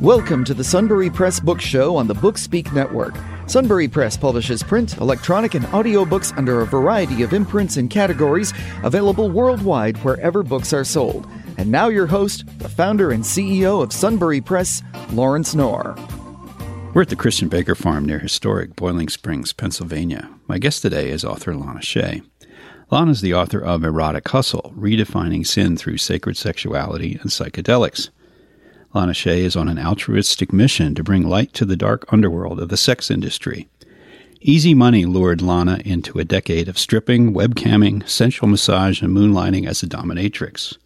Welcome to the Sunbury Press Book Show on the Bookspeak Network. Sunbury Press publishes print, electronic, and audiobooks under a variety of imprints and categories available worldwide wherever books are sold. And now, your host, the founder and CEO of Sunbury Press, Lawrence Knorr. We're at the Christian Baker Farm near historic Boiling Springs, Pennsylvania. My guest today is author Lana Shay. Lana is the author of Erotic Hustle Redefining Sin Through Sacred Sexuality and Psychedelics. Lana Shay is on an altruistic mission to bring light to the dark underworld of the sex industry. Easy money lured Lana into a decade of stripping, webcamming, sensual massage, and moonlighting as a dominatrix.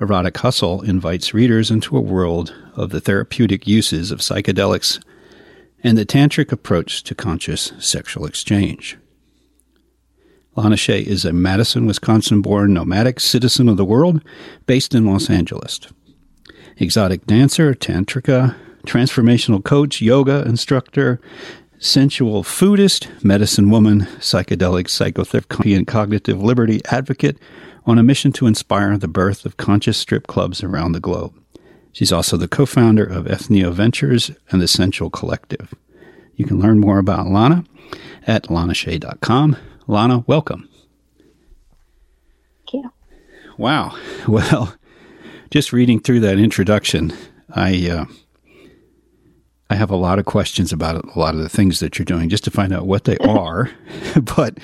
Erotic Hustle invites readers into a world of the therapeutic uses of psychedelics and the tantric approach to conscious sexual exchange. Lana Shay is a Madison, Wisconsin born nomadic citizen of the world based in Los Angeles exotic dancer, tantrika, transformational coach, yoga instructor, sensual foodist, medicine woman, psychedelic psychotherapy, and cognitive liberty advocate on a mission to inspire the birth of conscious strip clubs around the globe. She's also the co founder of Entheo Ventures and the Sensual Collective. You can learn more about Lana at lanashay.com. Lana, welcome. Thank you. Wow. Well, just reading through that introduction, I uh, I have a lot of questions about a lot of the things that you're doing, just to find out what they are. but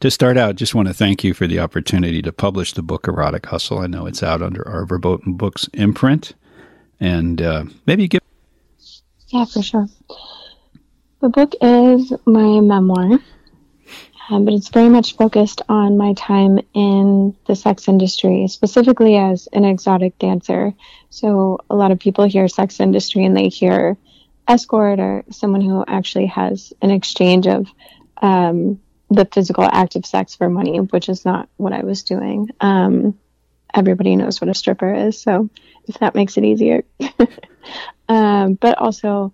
to start out, just want to thank you for the opportunity to publish the book Erotic Hustle. I know it's out under our Verboten Books imprint, and uh, maybe give. Yeah, for sure. The book is my memoir um, but it's very much focused on my time in the sex industry, specifically as an exotic dancer. So a lot of people hear sex industry and they hear escort or someone who actually has an exchange of um, the physical act of sex for money, which is not what I was doing. Um, everybody knows what a stripper is, so if that makes it easier. Um, but also,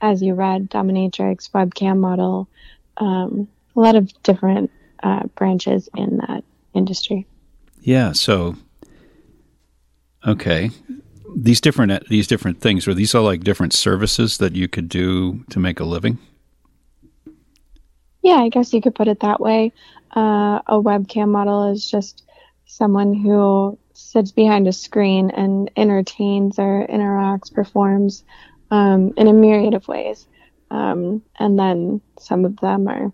as you read, dominatrix, webcam model, um, a lot of different uh, branches in that industry. Yeah. So, okay, these different these different things are these all like different services that you could do to make a living? Yeah, I guess you could put it that way. Uh, a webcam model is just someone who sits behind a screen and entertains or interacts, performs um, in a myriad of ways. Um, and then some of them are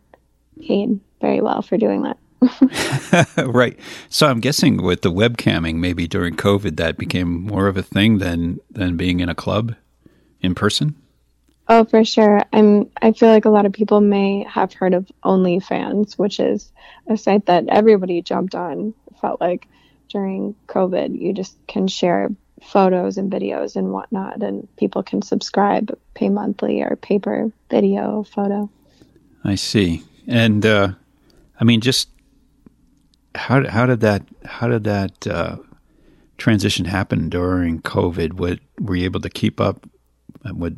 paid very well for doing that. right. So I'm guessing with the webcamming, maybe during COVID, that became more of a thing than than being in a club in person. Oh, for sure. I'm. I feel like a lot of people may have heard of OnlyFans, which is a site that everybody jumped on. Felt like during COVID, you just can share photos and videos and whatnot, and people can subscribe, pay monthly or pay per video photo. I see. And uh, I mean, just how how did that how did that uh, transition happen during COVID? What were you able to keep up? What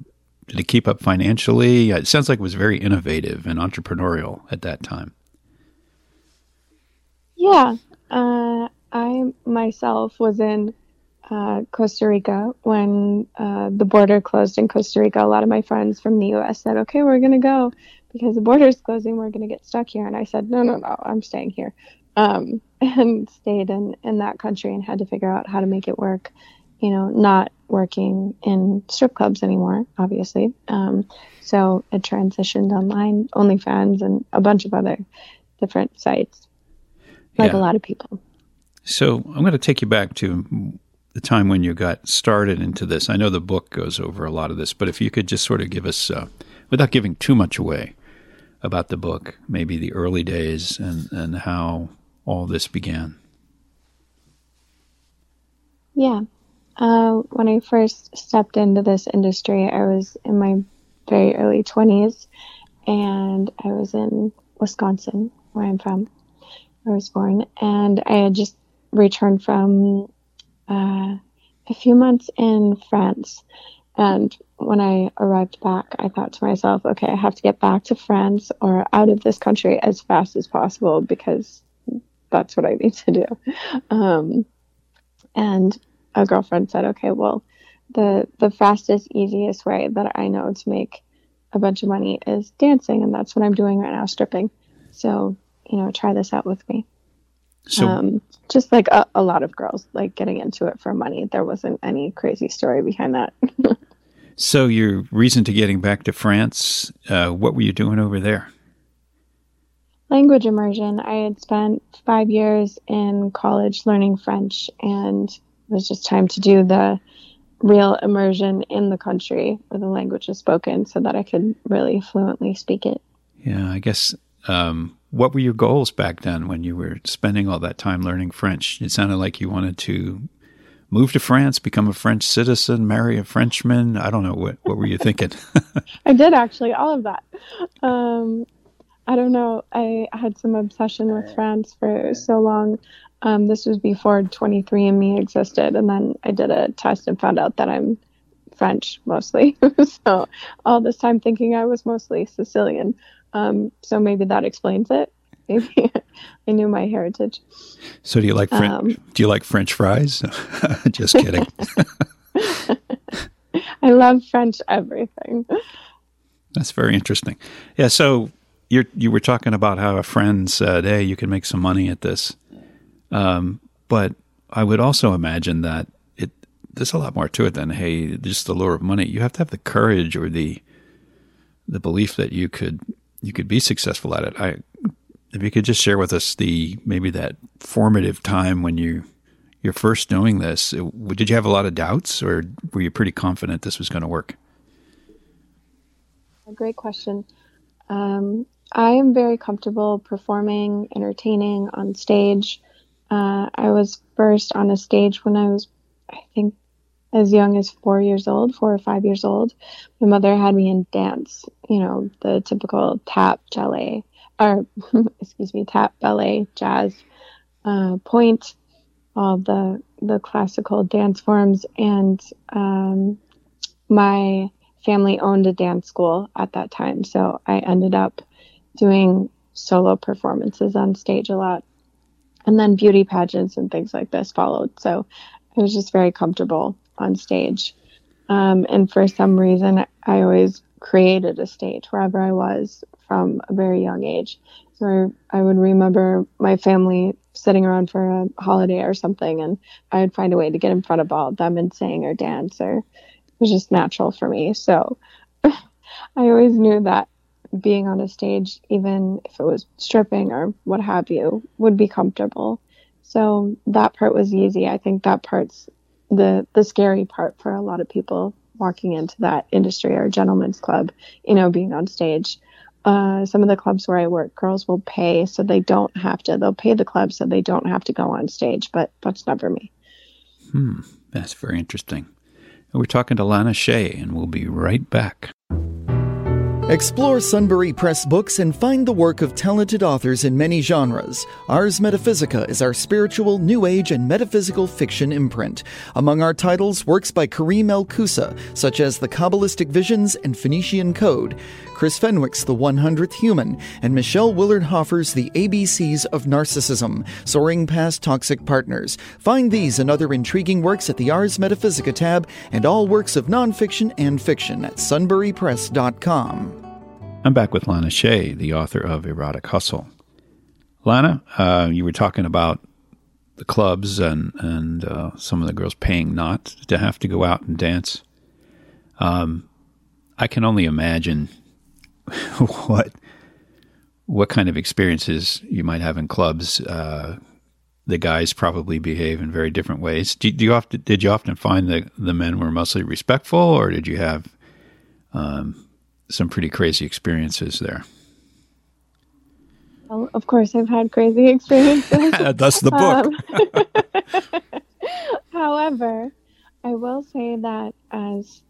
did it keep up financially? It sounds like it was very innovative and entrepreneurial at that time. Yeah, uh, I myself was in uh, Costa Rica when uh, the border closed in Costa Rica. A lot of my friends from the U.S. said, "Okay, we're going to go." Because the border is closing, we're going to get stuck here. And I said, no, no, no, I'm staying here. Um, and stayed in, in that country and had to figure out how to make it work, you know, not working in strip clubs anymore, obviously. Um, so it transitioned online, OnlyFans, and a bunch of other different sites, like yeah. a lot of people. So I'm going to take you back to the time when you got started into this. I know the book goes over a lot of this, but if you could just sort of give us, uh, without giving too much away, about the book, maybe the early days and, and how all this began. Yeah. Uh, when I first stepped into this industry, I was in my very early 20s and I was in Wisconsin, where I'm from, where I was born. And I had just returned from uh, a few months in France. And when I arrived back, I thought to myself, okay, I have to get back to France or out of this country as fast as possible because that's what I need to do. Um, and a girlfriend said, okay, well, the the fastest, easiest way that I know to make a bunch of money is dancing, and that's what I'm doing right now, stripping. So you know, try this out with me. So, um, just like a, a, lot of girls, like getting into it for money. There wasn't any crazy story behind that. so, your reason to getting back to France, uh, what were you doing over there? Language immersion. I had spent five years in college learning French, and it was just time to do the real immersion in the country where the language is spoken so that I could really fluently speak it. Yeah, I guess um, what were your goals back then when you were spending all that time learning French? It sounded like you wanted to move to France, become a French citizen, marry a Frenchman. I don't know what what were you thinking? I did actually all of that. Um, I don't know. I had some obsession with France for so long. Um, this was before 23andMe existed, and then I did a test and found out that I'm French mostly. so all this time thinking I was mostly Sicilian. Um, so maybe that explains it. Maybe I knew my heritage. So do you like French? Um, do you like French fries? Just kidding. I love French everything. That's very interesting. Yeah. So you you were talking about how a friend said, "Hey, you can make some money at this," um, but I would also imagine that it there's a lot more to it than hey, just the lure of money. You have to have the courage or the the belief that you could you could be successful at it. I, if you could just share with us the maybe that formative time when you you're first doing this, did you have a lot of doubts, or were you pretty confident this was going to work? Great question. Um, I am very comfortable performing, entertaining on stage. Uh, I was first on a stage when I was, I think, as young as four years old, four or five years old. My mother had me in dance, you know, the typical tap, ballet, or excuse me, tap, ballet, jazz, uh, pointe, all the the classical dance forms. And um, my family owned a dance school at that time, so I ended up doing solo performances on stage a lot. And then beauty pageants and things like this followed. So I was just very comfortable on stage. Um, and for some reason, I always created a stage wherever I was from a very young age. So I would remember my family sitting around for a holiday or something, and I would find a way to get in front of all of them and sing or dance, or it was just natural for me. So I always knew that being on a stage, even if it was stripping or what have you, would be comfortable. So that part was easy. I think that part's the the scary part for a lot of people walking into that industry or gentlemen's club, you know, being on stage. Uh, some of the clubs where I work, girls will pay so they don't have to. They'll pay the club so they don't have to go on stage, but that's never me. Hmm, that's very interesting. We're talking to Lana Shay, and we'll be right back. Explore Sunbury Press books and find the work of talented authors in many genres. Ars Metaphysica is our spiritual, new age, and metaphysical fiction imprint. Among our titles, works by Karim El Koussa, such as The Kabbalistic Visions and Phoenician Code, Chris Fenwick's The 100th Human, and Michelle Willard Hoffer's The ABCs of Narcissism, Soaring Past Toxic Partners. Find these and other intriguing works at the Ars Metaphysica tab and all works of nonfiction and fiction at sunburypress.com. I'm back with Lana Shay, the author of Erotic Hustle. Lana, uh, you were talking about the clubs and and uh, some of the girls paying not to have to go out and dance. Um, I can only imagine what what kind of experiences you might have in clubs. Uh, the guys probably behave in very different ways. Do, do, you often did you often find that the men were mostly respectful, or did you have um, some pretty crazy experiences there. Well, of course, I've had crazy experiences. That's the book. Um, however, I will say that as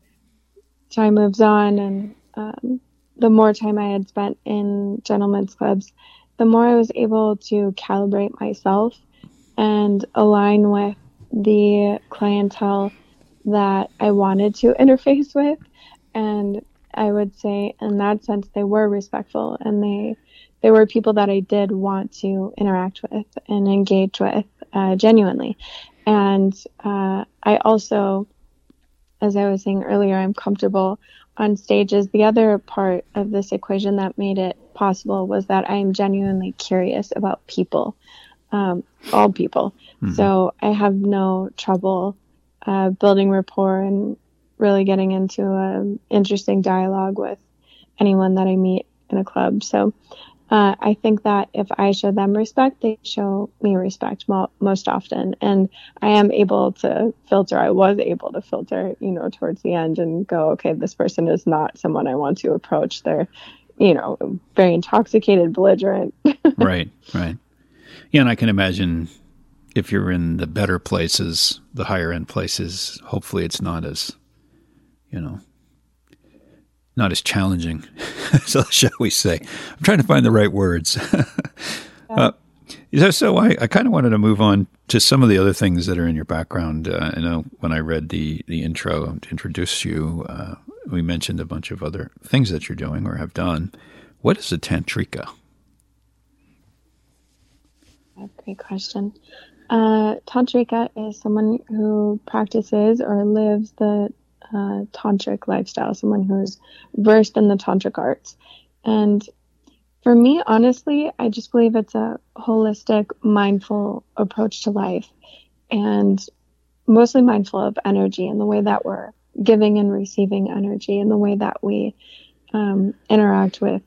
time moves on and um, the more time I had spent in gentlemen's clubs, the more I was able to calibrate myself and align with the clientele that I wanted to interface with and I would say in that sense they were respectful and they they were people that I did want to interact with and engage with uh, genuinely. And uh, I also as I was saying earlier, I'm comfortable on stages. The other part of this equation that made it possible was that I am genuinely curious about people, um, all people. Mm-hmm. So I have no trouble uh, building rapport and really getting into an interesting dialogue with anyone that I meet in a club. So uh, I think that if I show them respect, they show me respect mo- most often. And I am able to filter, I was able to filter, you know, towards the end and go, okay, this person is not someone I want to approach. They're, you know, very intoxicated, belligerent. right, right. Yeah, and I can imagine if you're in the better places, the higher end places, hopefully it's not as, you know, not as challenging, so shall we say. I'm trying to find the right words. uh, so I, I kind of wanted to move on to some of the other things that are in your background. Uh, I know when I read the, the intro to introduce you, uh, we mentioned a bunch of other things that you're doing or have done. What is a tantrika? Great question. Uh, tantrika is someone who practices or lives the uh, tantric lifestyle, someone who's versed in the tantric arts. And for me, honestly, I just believe it's a holistic, mindful approach to life and mostly mindful of energy and the way that we're giving and receiving energy and the way that we um, interact with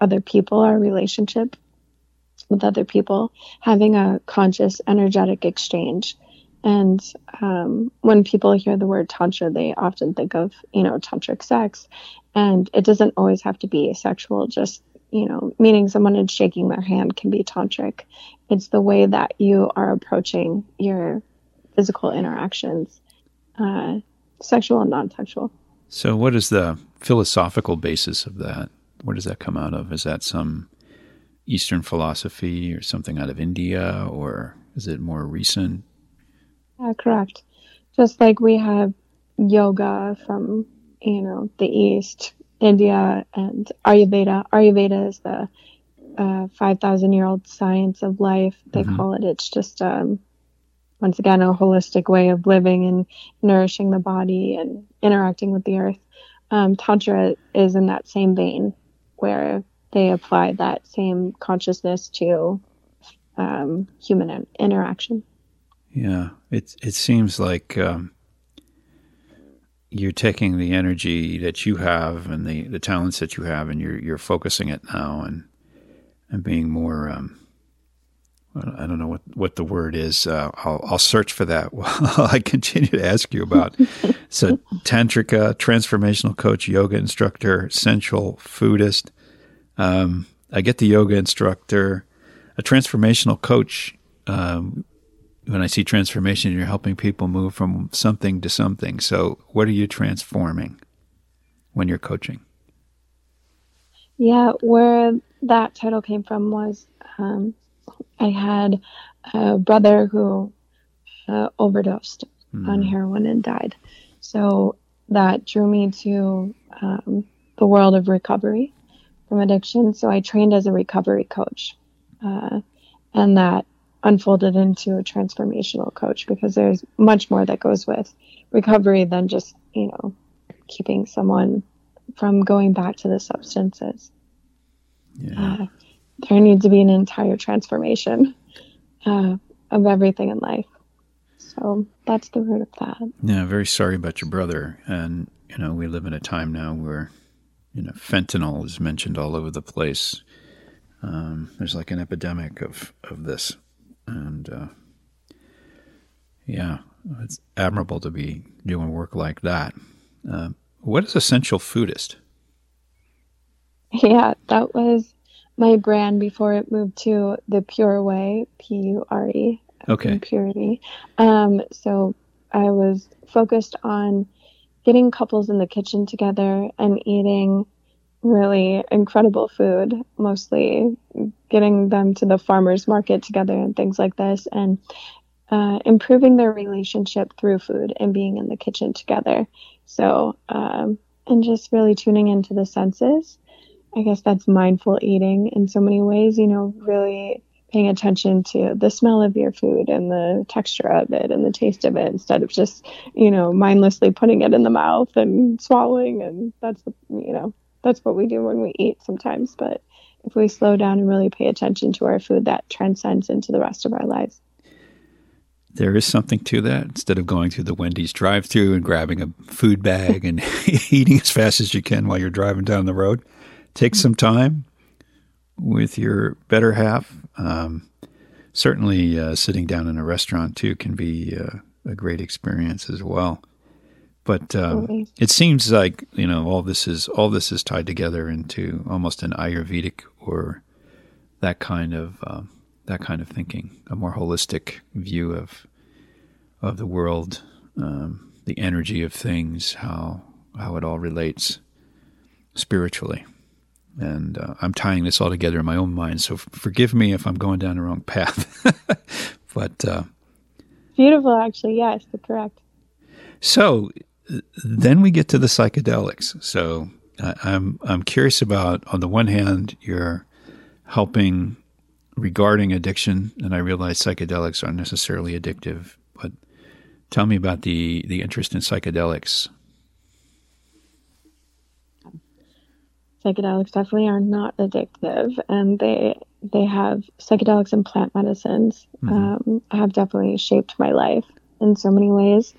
other people, our relationship with other people, having a conscious, energetic exchange. And um, when people hear the word tantra, they often think of, you know, tantric sex. And it doesn't always have to be sexual, just, you know, meeting someone and shaking their hand can be tantric. It's the way that you are approaching your physical interactions, uh, sexual and non sexual. So, what is the philosophical basis of that? Where does that come out of? Is that some Eastern philosophy or something out of India, or is it more recent? Yeah, correct. Just like we have yoga from, you know, the East, India, and Ayurveda. Ayurveda is the uh, 5,000 year old science of life. They mm-hmm. call it. It's just, um, once again, a holistic way of living and nourishing the body and interacting with the earth. Um, Tantra is in that same vein where they apply that same consciousness to um, human interaction. Yeah, it it seems like um, you're taking the energy that you have and the, the talents that you have, and you're you're focusing it now and and being more. Um, I don't know what, what the word is. Uh, I'll, I'll search for that while I continue to ask you about. so, tantrika, transformational coach, yoga instructor, sensual foodist. Um, I get the yoga instructor, a transformational coach. Um, when I see transformation, you're helping people move from something to something. So, what are you transforming when you're coaching? Yeah, where that title came from was um, I had a brother who uh, overdosed mm. on heroin and died. So that drew me to um, the world of recovery from addiction. So I trained as a recovery coach. Uh, and that unfolded into a transformational coach because there's much more that goes with recovery than just, you know, keeping someone from going back to the substances. Yeah. Uh, there needs to be an entire transformation uh, of everything in life. So that's the root of that. Yeah, very sorry about your brother. And, you know, we live in a time now where you know, fentanyl is mentioned all over the place. Um, there's like an epidemic of of this, and uh, yeah, it's admirable to be doing work like that. Uh, what is Essential Foodist? Yeah, that was my brand before it moved to the Pure Way, P U R E. Okay. Purity. Um, so I was focused on getting couples in the kitchen together and eating really incredible food, mostly getting them to the farmers market together and things like this, and uh, improving their relationship through food and being in the kitchen together. So, um, and just really tuning into the senses. I guess that's mindful eating in so many ways, you know, really paying attention to the smell of your food and the texture of it and the taste of it instead of just you know mindlessly putting it in the mouth and swallowing and that's you know that's what we do when we eat sometimes but if we slow down and really pay attention to our food that transcends into the rest of our lives there is something to that. Instead of going through the Wendy's drive through and grabbing a food bag and eating as fast as you can while you're driving down the road, take some time with your better half. Um, certainly, uh, sitting down in a restaurant too can be uh, a great experience as well. But um, it seems like you know all this is all this is tied together into almost an Ayurvedic or that kind of um, that kind of thinking, a more holistic view of of the world, um, the energy of things, how how it all relates spiritually. And uh, I'm tying this all together in my own mind, so f- forgive me if I'm going down the wrong path. but uh, beautiful, actually, yes, correct. So then we get to the psychedelics. So I'm I'm curious about on the one hand, you're helping regarding addiction, and I realize psychedelics aren't necessarily addictive, but tell me about the, the interest in psychedelics. Psychedelics definitely are not addictive, and they they have psychedelics and plant medicines mm-hmm. um, have definitely shaped my life in so many ways.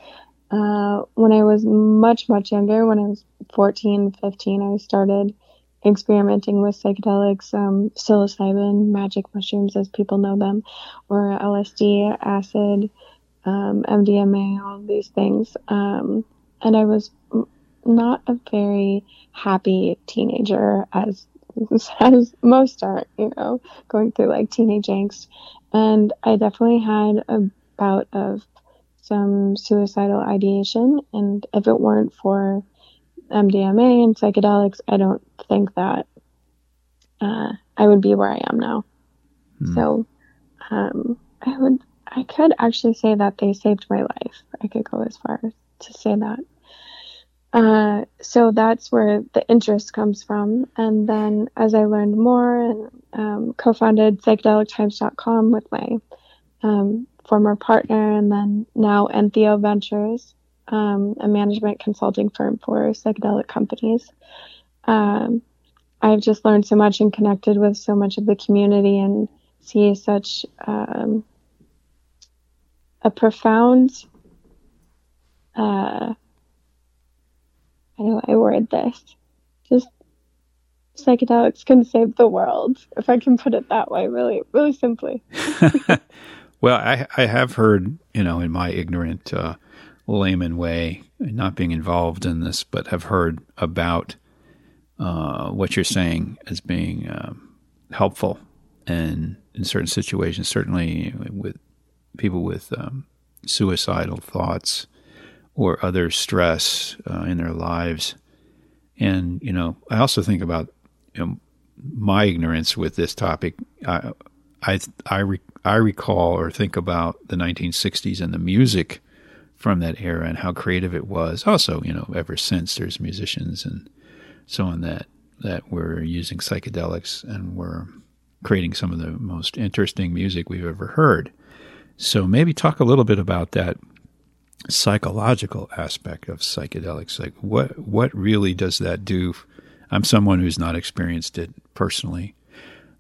Uh, when I was much, much younger, when I was 14, 15, I started experimenting with psychedelics, um, psilocybin, magic mushrooms as people know them, or LSD, acid, um, MDMA, all of these things. Um, and I was not a very happy teenager as as most are, you know, going through like teenage angst. And I definitely had a bout of some suicidal ideation. And if it weren't for MDMA and psychedelics, I don't think that uh, I would be where I am now. Mm. So um, I would, I could actually say that they saved my life. I could go as far to say that. Uh, so that's where the interest comes from. And then as I learned more and um, co-founded psychedelictimes.com with my um, former partner and then now Entheo Ventures, um, a management consulting firm for psychedelic companies. Um, I've just learned so much and connected with so much of the community and see such um, a profound. Uh, how do I word this? Just psychedelics can save the world, if I can put it that way, really, really simply. well, I, I have heard, you know, in my ignorant uh, layman way, not being involved in this, but have heard about uh, what you're saying as being um, helpful and in certain situations, certainly with people with um, suicidal thoughts or other stress uh, in their lives. And, you know, I also think about you know, my ignorance with this topic. I, I, I, re- I recall or think about the 1960s and the music from that era and how creative it was. Also, you know, ever since there's musicians and so on that that were using psychedelics and were creating some of the most interesting music we've ever heard. So maybe talk a little bit about that psychological aspect of psychedelics. Like what what really does that do? I'm someone who's not experienced it personally.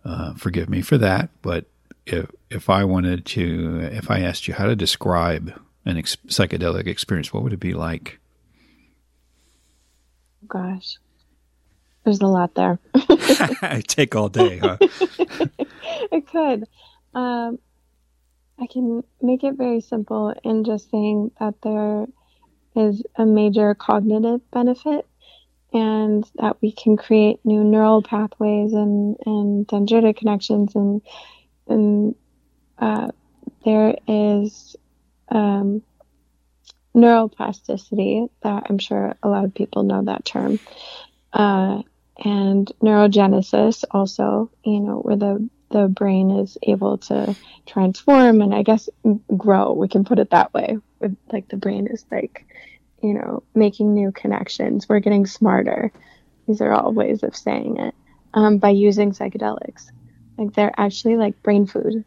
Uh, forgive me for that, but if if I wanted to, if I asked you how to describe an ex- psychedelic experience, what would it be like? Gosh, there's a lot there. I take all day, huh? it could. Um, I can make it very simple in just saying that there is a major cognitive benefit and that we can create new neural pathways and, and dendritic connections and and uh, there is um, neuroplasticity that I'm sure a lot of people know that term. Uh, and neurogenesis also, you know, where the the brain is able to transform and I guess grow. We can put it that way. With like the brain is like, you know, making new connections. We're getting smarter. These are all ways of saying it um, by using psychedelics. Like they're actually like brain food.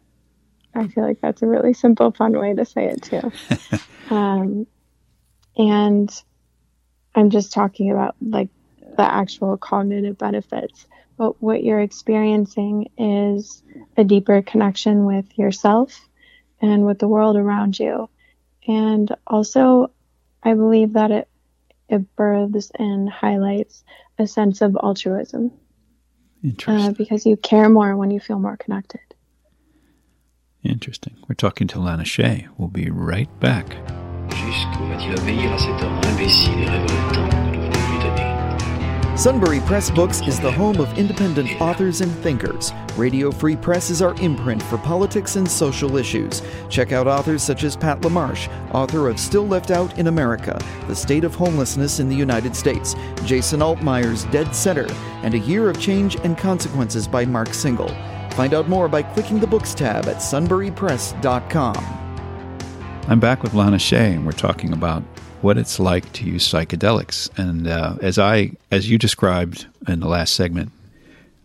I feel like that's a really simple, fun way to say it too. um, and I'm just talking about like the actual cognitive benefits. But what you're experiencing is a deeper connection with yourself and with the world around you. And also, I believe that it, it births and highlights a sense of altruism. Interesting. Uh, because you care more when you feel more connected. Interesting. We're talking to Lana Shay. We'll be right back. Sunbury Press Books is the home of independent authors and thinkers. Radio Free Press is our imprint for politics and social issues. Check out authors such as Pat LaMarche, author of Still Left Out in America, The State of Homelessness in the United States, Jason Altmire's Dead Center, and A Year of Change and Consequences by Mark Singal. Find out more by clicking the books tab at sunburypress.com. I'm back with Lana Shay, and we're talking about what it's like to use psychedelics. And uh, as I, as you described in the last segment,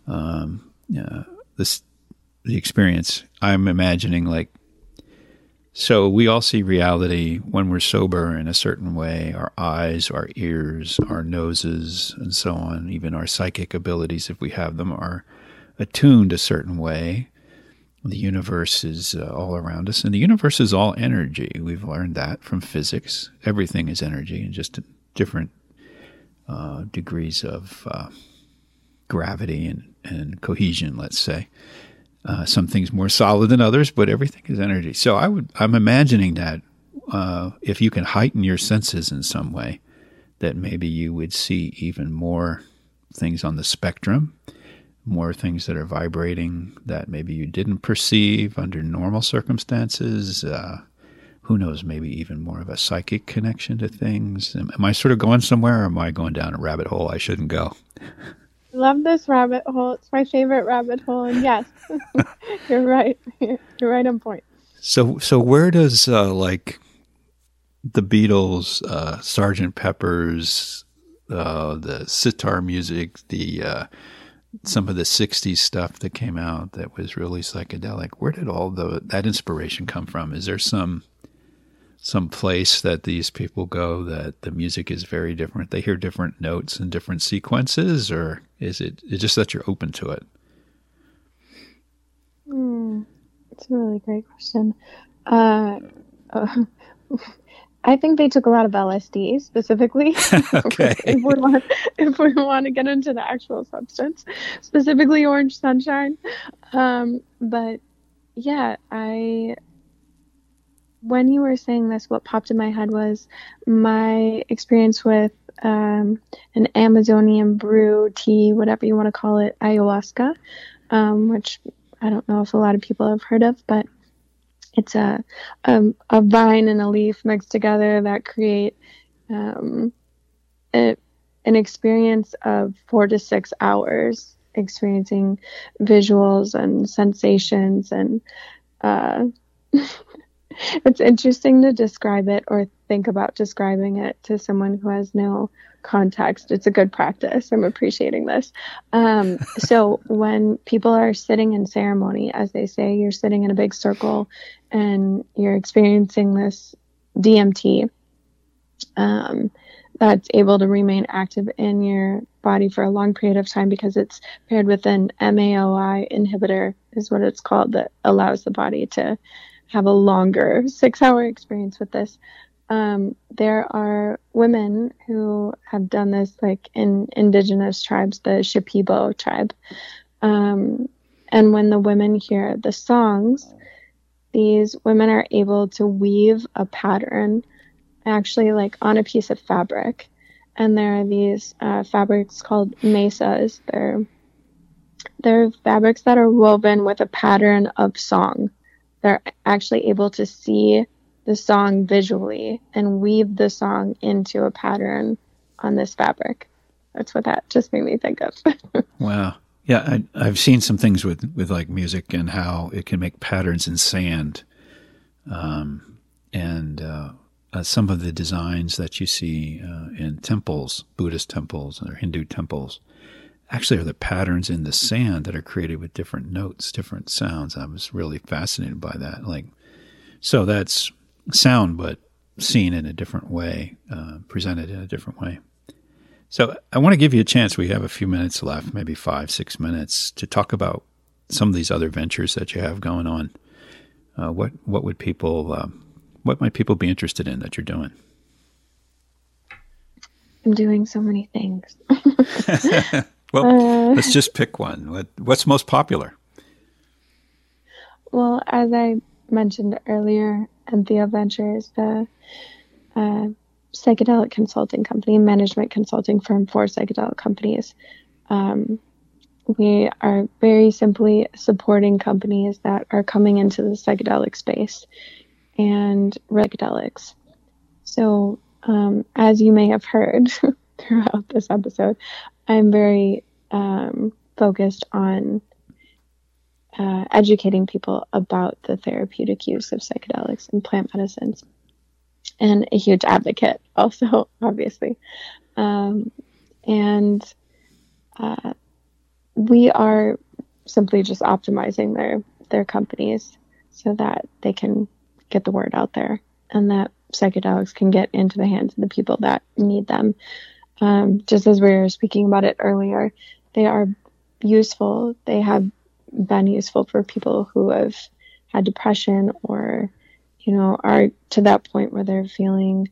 um, uh, this the experience. I'm imagining like, so we all see reality when we're sober in a certain way. Our eyes, our ears, our noses, and so on. Even our psychic abilities, if we have them, are attuned a certain way. The universe is uh, all around us, and the universe is all energy. We've learned that from physics. Everything is energy, and just different uh, degrees of uh, gravity and, and cohesion. Let's say uh, some things more solid than others, but everything is energy. So I would, I'm imagining that uh, if you can heighten your senses in some way, that maybe you would see even more things on the spectrum more things that are vibrating that maybe you didn't perceive under normal circumstances. Uh, who knows, maybe even more of a psychic connection to things. Am, am, I sort of going somewhere or am I going down a rabbit hole I shouldn't go? Love this rabbit hole. It's my favorite rabbit hole. And yes, you're right. You're right on point. So, so where does uh, like the Beatles, uh, Sergeant Pepper's, uh, the sitar music, the uh, some of the 60s stuff that came out that was really psychedelic where did all the that inspiration come from? Is there some some place that these people go that the music is very different? They hear different notes and different sequences or is it it's just that you're open to it? Mm, it's a really great question. Uh, uh, I think they took a lot of LSD specifically. okay. if, we want, if we want to get into the actual substance, specifically orange sunshine. Um, but yeah, I. When you were saying this, what popped in my head was my experience with um, an Amazonian brew tea, whatever you want to call it, ayahuasca, um, which I don't know if a lot of people have heard of, but it's a, a, a vine and a leaf mixed together that create um, a, an experience of four to six hours experiencing visuals and sensations and uh, it's interesting to describe it or think about describing it to someone who has no context. It's a good practice. I'm appreciating this. Um, so when people are sitting in ceremony, as they say, you're sitting in a big circle and you're experiencing this DMT um, that's able to remain active in your body for a long period of time because it's paired with an MAOI inhibitor, is what it's called, that allows the body to have a longer six hour experience with this. Um, there are women who have done this, like in indigenous tribes, the Shipibo tribe. Um, and when the women hear the songs, these women are able to weave a pattern actually like on a piece of fabric. And there are these uh, fabrics called mesas. They're they're fabrics that are woven with a pattern of song. They're actually able to see the song visually and weave the song into a pattern on this fabric that's what that just made me think of wow yeah, I, have seen some things with, with like music and how it can make patterns in sand, um, and uh, uh, some of the designs that you see uh, in temples, Buddhist temples or Hindu temples, actually are the patterns in the sand that are created with different notes, different sounds. I was really fascinated by that. Like, so that's sound, but seen in a different way, uh, presented in a different way. So I want to give you a chance. We have a few minutes left, maybe five, six minutes, to talk about some of these other ventures that you have going on. Uh, what what would people uh, what might people be interested in that you're doing? I'm doing so many things. well, uh, let's just pick one. What, what's most popular? Well, as I mentioned earlier, Entheo Ventures, the uh, psychedelic consulting company, management consulting firm for psychedelic companies. Um, we are very simply supporting companies that are coming into the psychedelic space and psychedelics. So, um, as you may have heard throughout this episode, I'm very um, focused on uh, educating people about the therapeutic use of psychedelics and plant medicines, and a huge advocate, also, obviously. Um, and uh, we are simply just optimizing their their companies so that they can get the word out there and that psychedelics can get into the hands of the people that need them. Um, just as we were speaking about it earlier, they are useful. They have been useful for people who have had depression or, you know, are to that point where they're feeling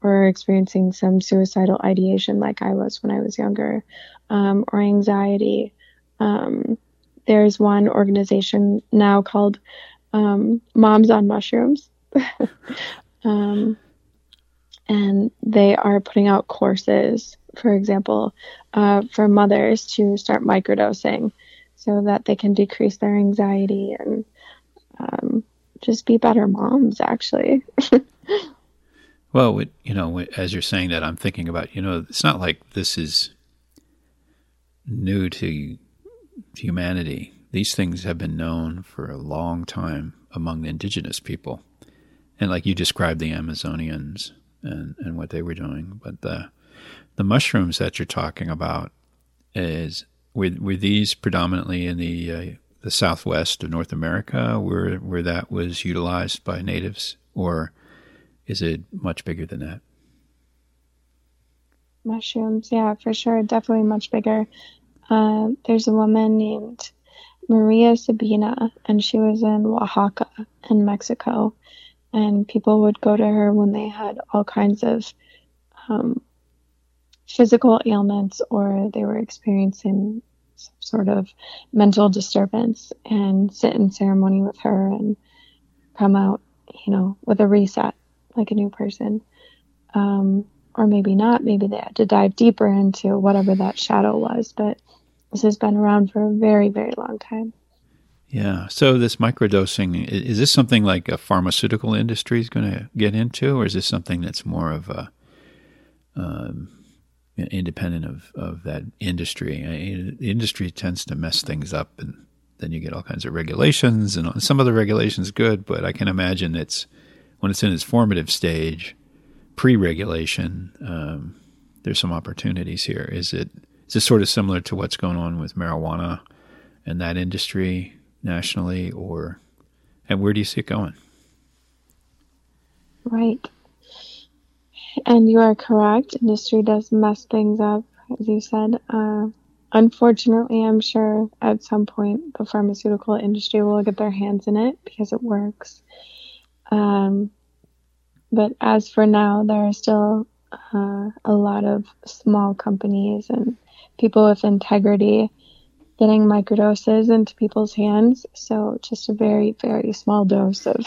or experiencing some suicidal ideation like I was when I was younger, um, or anxiety. Um, there's one organization now called um, Moms on Mushrooms. Um, and they are putting out courses, for example, uh, for mothers to start microdosing so that they can decrease their anxiety and um, just be better moms, actually. well, you know, as you're saying that, I'm thinking about, you know, it's not like this is new to humanity. These things have been known for a long time among the indigenous people. And like you described the Amazonians and, and what they were doing. But the the mushrooms that you're talking about is were, were these predominantly in the uh, the southwest of North America where where that was utilized by natives or is it much bigger than that? Mushrooms, yeah, for sure, definitely much bigger. Uh, there's a woman named Maria Sabina, and she was in Oaxaca in Mexico. And people would go to her when they had all kinds of um, physical ailments or they were experiencing some sort of mental disturbance and sit in ceremony with her and come out, you know, with a reset, like a new person. Um, or maybe not. Maybe they had to dive deeper into whatever that shadow was. But this has been around for a very, very long time. Yeah. So this microdosing is this something like a pharmaceutical industry is going to get into, or is this something that's more of a um, independent of, of that industry? I industry tends to mess things up, and then you get all kinds of regulations, and some of the regulations good, but I can imagine it's when it's in its formative stage, pre-regulation. Um, there's some opportunities here. Is it is this sort of similar to what's going on with marijuana and that industry nationally, or and where do you see it going? Right. And you are correct. Industry does mess things up, as you said. Uh, unfortunately, I'm sure at some point the pharmaceutical industry will get their hands in it because it works. Um, but as for now, there are still uh, a lot of small companies and people with integrity getting microdoses into people's hands. So just a very, very small dose of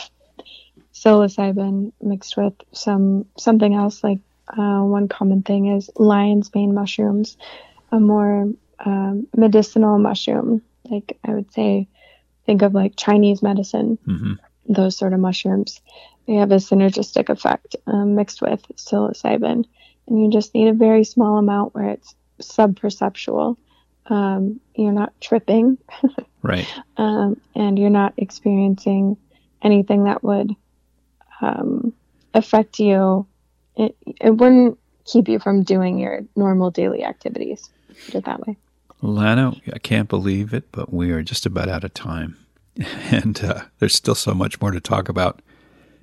psilocybin mixed with some something else. Like uh, one common thing is lion's mane mushrooms, a more um, medicinal mushroom. Like I would say, think of like Chinese medicine. Mm-hmm. Those sort of mushrooms, they have a synergistic effect um, mixed with psilocybin, and you just need a very small amount where it's subperceptual. Um, you're not tripping, right? Um, and you're not experiencing anything that would um, affect you. It, it wouldn't keep you from doing your normal daily activities. Put it that way. Lana, I can't believe it, but we are just about out of time. And uh, there's still so much more to talk about.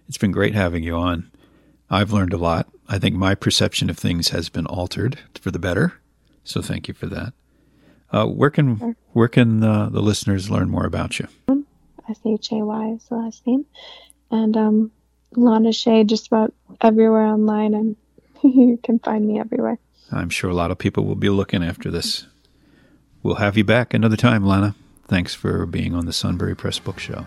It's been great having you on. I've learned a lot. I think my perception of things has been altered for the better. So thank you for that. Uh, where can where can uh, the listeners learn more about you? S H A Y is the last name, and um, Lana Shay just about everywhere online, and you can find me everywhere. I'm sure a lot of people will be looking after this. We'll have you back another time, Lana. Thanks for being on the Sunbury Press Book Show.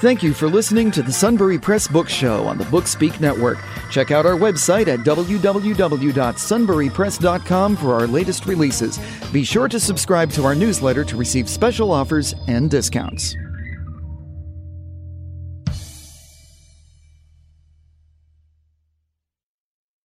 Thank you for listening to the Sunbury Press Book Show on the Bookspeak Network. Check out our website at www.sunburypress.com for our latest releases. Be sure to subscribe to our newsletter to receive special offers and discounts.